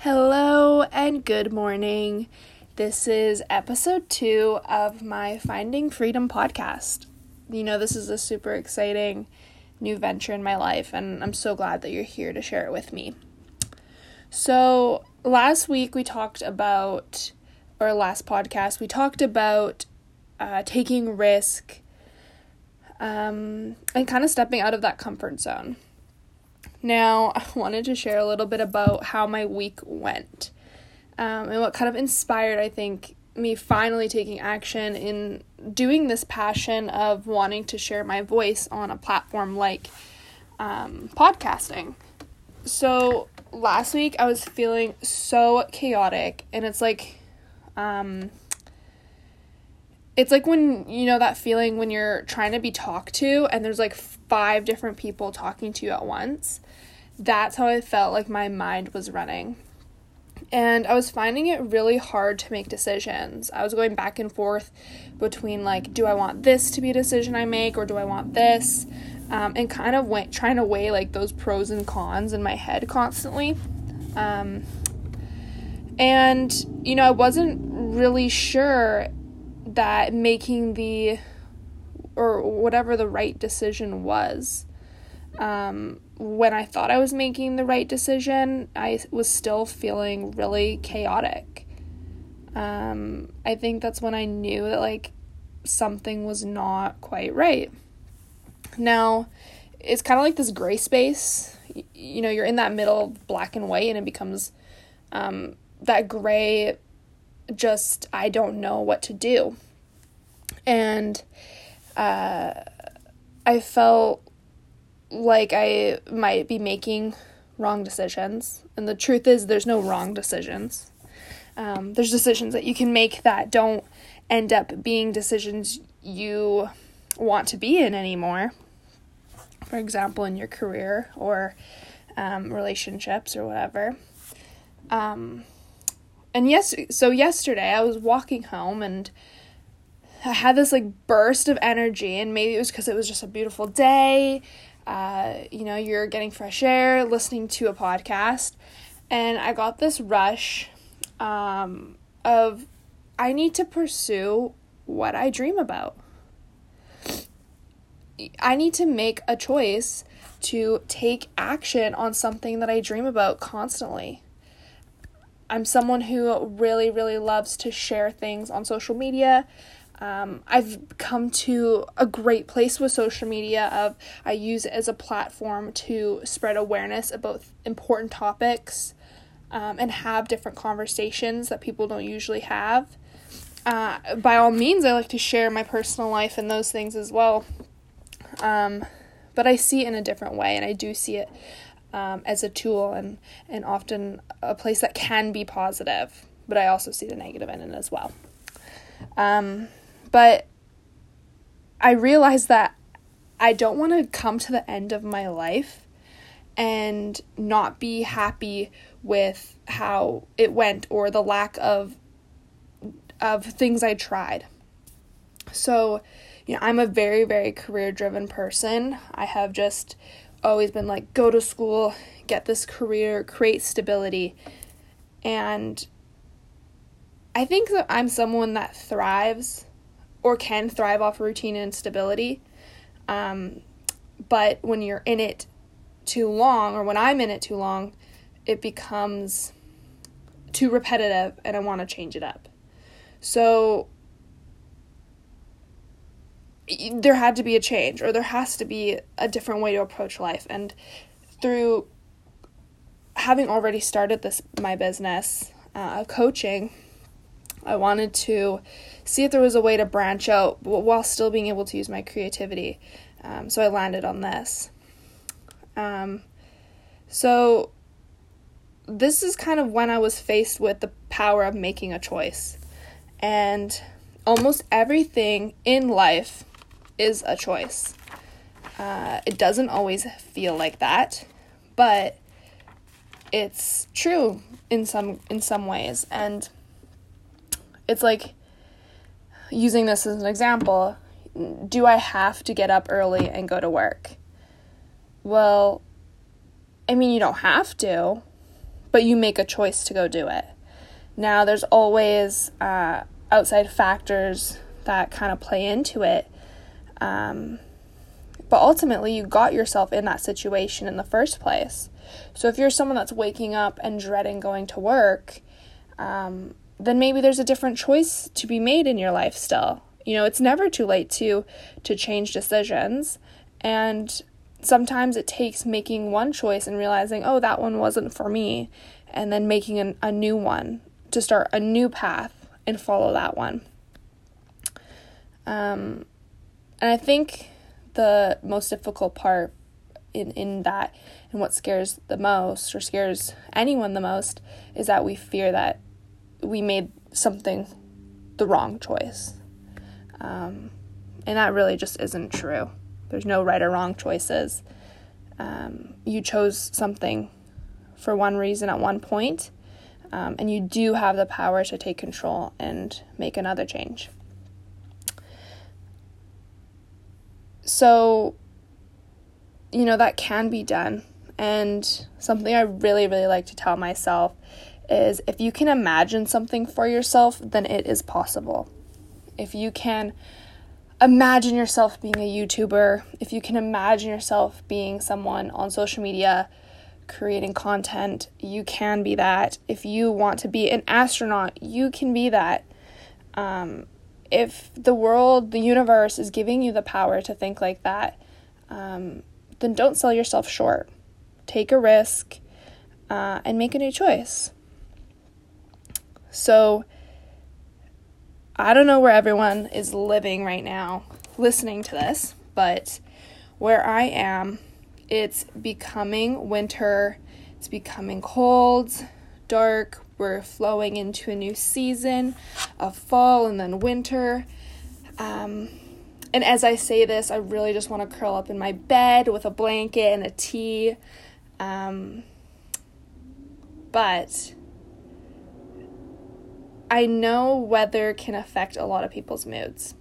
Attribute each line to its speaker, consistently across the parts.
Speaker 1: Hello and good morning. This is episode two of my Finding Freedom podcast. You know, this is a super exciting new venture in my life, and I'm so glad that you're here to share it with me. So, last week we talked about, or last podcast, we talked about uh, taking risk um, and kind of stepping out of that comfort zone. Now, I wanted to share a little bit about how my week went um, and what kind of inspired, I think, me finally taking action in doing this passion of wanting to share my voice on a platform like um, podcasting. So, last week I was feeling so chaotic, and it's like, um, it's like when you know that feeling when you're trying to be talked to and there's like five different people talking to you at once. That's how I felt like my mind was running. And I was finding it really hard to make decisions. I was going back and forth between like, do I want this to be a decision I make or do I want this? Um, and kind of went, trying to weigh like those pros and cons in my head constantly. Um, and, you know, I wasn't really sure that making the or whatever the right decision was. Um, when I thought I was making the right decision, I was still feeling really chaotic. Um, I think that's when I knew that like something was not quite right. Now, it's kind of like this gray space. You know, you're in that middle black and white, and it becomes um, that gray, just I don't know what to do and uh, I felt like I might be making wrong decisions. And the truth is, there's no wrong decisions. Um, there's decisions that you can make that don't end up being decisions you want to be in anymore. For example, in your career or um, relationships or whatever. Um, and yes, so yesterday I was walking home and I had this like burst of energy, and maybe it was because it was just a beautiful day. Uh, you know, you're getting fresh air, listening to a podcast, and I got this rush um, of I need to pursue what I dream about. I need to make a choice to take action on something that I dream about constantly. I'm someone who really, really loves to share things on social media. Um, I've come to a great place with social media of I use it as a platform to spread awareness about important topics um, and have different conversations that people don't usually have. Uh, by all means, I like to share my personal life and those things as well. Um, but I see it in a different way, and I do see it um, as a tool and, and often a place that can be positive, but I also see the negative in it as well. Um, but I realized that I don't want to come to the end of my life and not be happy with how it went or the lack of of things I tried. So, you know, I'm a very very career driven person. I have just always been like go to school, get this career, create stability. And I think that I'm someone that thrives or can thrive off routine and stability. Um, but when you're in it too long, or when I'm in it too long, it becomes too repetitive and I want to change it up. So there had to be a change, or there has to be a different way to approach life. And through having already started this my business uh, coaching I wanted to see if there was a way to branch out while still being able to use my creativity. Um, so I landed on this. Um, so this is kind of when I was faced with the power of making a choice. And almost everything in life is a choice. Uh, it doesn't always feel like that, but it's true in some in some ways. And it's like using this as an example do I have to get up early and go to work? Well, I mean, you don't have to, but you make a choice to go do it. Now, there's always uh, outside factors that kind of play into it. Um, but ultimately, you got yourself in that situation in the first place. So if you're someone that's waking up and dreading going to work, um, then maybe there's a different choice to be made in your life still. You know, it's never too late to to change decisions and sometimes it takes making one choice and realizing, "Oh, that one wasn't for me," and then making an, a new one to start a new path and follow that one. Um, and I think the most difficult part in, in that and what scares the most or scares anyone the most is that we fear that we made something the wrong choice. Um, and that really just isn't true. There's no right or wrong choices. Um, you chose something for one reason at one point, um, and you do have the power to take control and make another change. So, you know, that can be done. And something I really, really like to tell myself is if you can imagine something for yourself, then it is possible. If you can imagine yourself being a YouTuber, if you can imagine yourself being someone on social media creating content, you can be that. If you want to be an astronaut, you can be that. Um, if the world, the universe is giving you the power to think like that, um, then don't sell yourself short. Take a risk uh, and make a new choice. So, I don't know where everyone is living right now listening to this, but where I am, it's becoming winter, it's becoming cold, dark, we're flowing into a new season of fall and then winter. Um, and as I say this, I really just want to curl up in my bed with a blanket and a tea. Um, but I know weather can affect a lot of people's moods.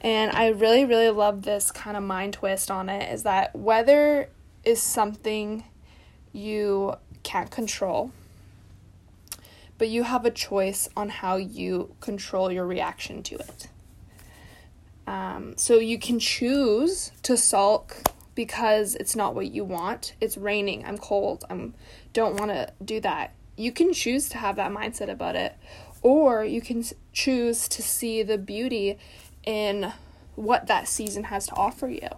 Speaker 1: And I really, really love this kind of mind twist on it is that weather is something you can't control but you have a choice on how you control your reaction to it. Um, so you can choose to sulk because it's not what you want. It's raining. I'm cold. I'm don't want to do that. You can choose to have that mindset about it, or you can choose to see the beauty in what that season has to offer you.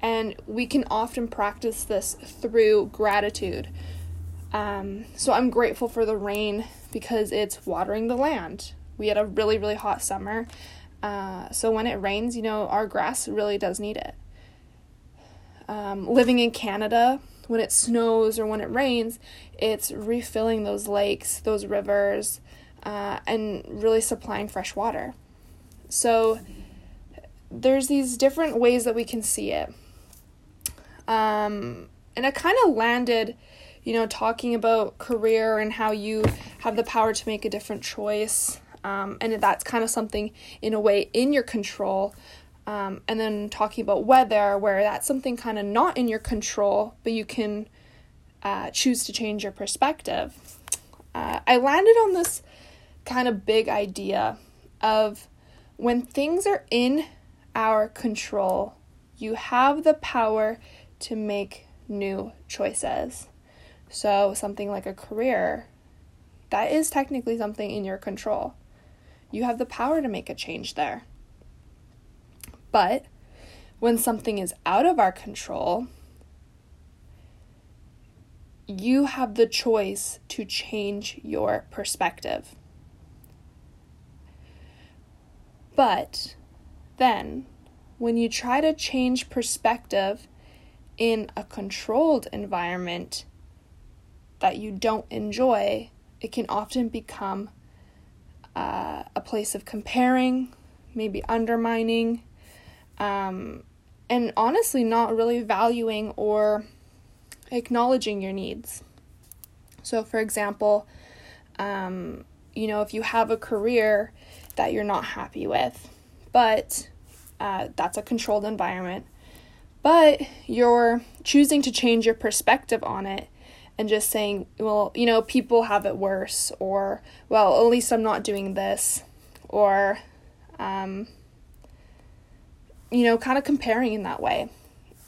Speaker 1: And we can often practice this through gratitude. Um, so I'm grateful for the rain because it's watering the land. We had a really, really hot summer. Uh, so when it rains, you know, our grass really does need it. Um, living in Canada, when it snows or when it rains, it's refilling those lakes, those rivers, uh, and really supplying fresh water. So there's these different ways that we can see it. Um, and it kind of landed you know, talking about career and how you have the power to make a different choice. Um, and that's kind of something in a way in your control. Um, and then talking about weather, where that's something kind of not in your control, but you can uh, choose to change your perspective. Uh, I landed on this kind of big idea of when things are in our control, you have the power to make new choices. So, something like a career, that is technically something in your control. You have the power to make a change there. But when something is out of our control, you have the choice to change your perspective. But then, when you try to change perspective in a controlled environment, that you don't enjoy, it can often become uh, a place of comparing, maybe undermining, um, and honestly, not really valuing or acknowledging your needs. So, for example, um, you know, if you have a career that you're not happy with, but uh, that's a controlled environment, but you're choosing to change your perspective on it and just saying, well, you know, people have it worse, or, well, at least I'm not doing this, or, um, you know, kind of comparing in that way.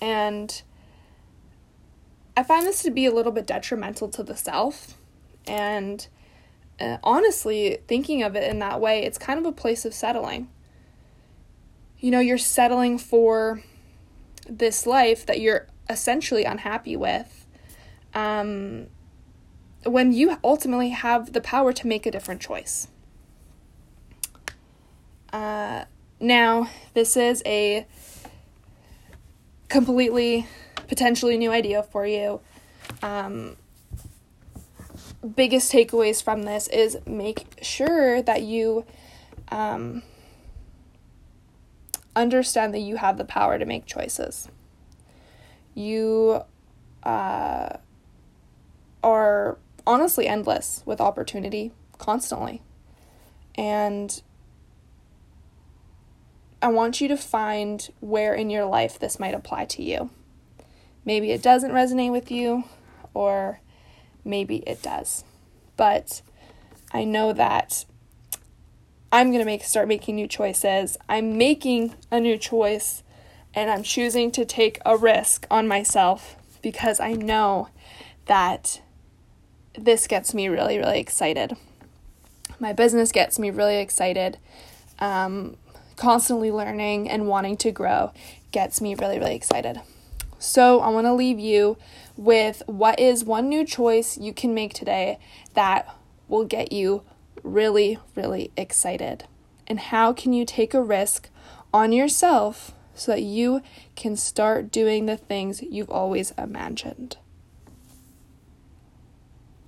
Speaker 1: And I find this to be a little bit detrimental to the self. And uh, honestly, thinking of it in that way, it's kind of a place of settling. You know, you're settling for this life that you're essentially unhappy with um, when you ultimately have the power to make a different choice. Uh, now, this is a completely potentially new idea for you. Um, biggest takeaways from this is make sure that you um, understand that you have the power to make choices. You uh, are honestly endless with opportunity constantly. And I want you to find where in your life this might apply to you. Maybe it doesn't resonate with you, or maybe it does. But I know that I'm going to make start making new choices. I'm making a new choice and I'm choosing to take a risk on myself because I know that this gets me really, really excited. My business gets me really excited. Um, constantly learning and wanting to grow gets me really, really excited. So, I want to leave you with what is one new choice you can make today that will get you really, really excited. And how can you take a risk on yourself so that you can start doing the things you've always imagined?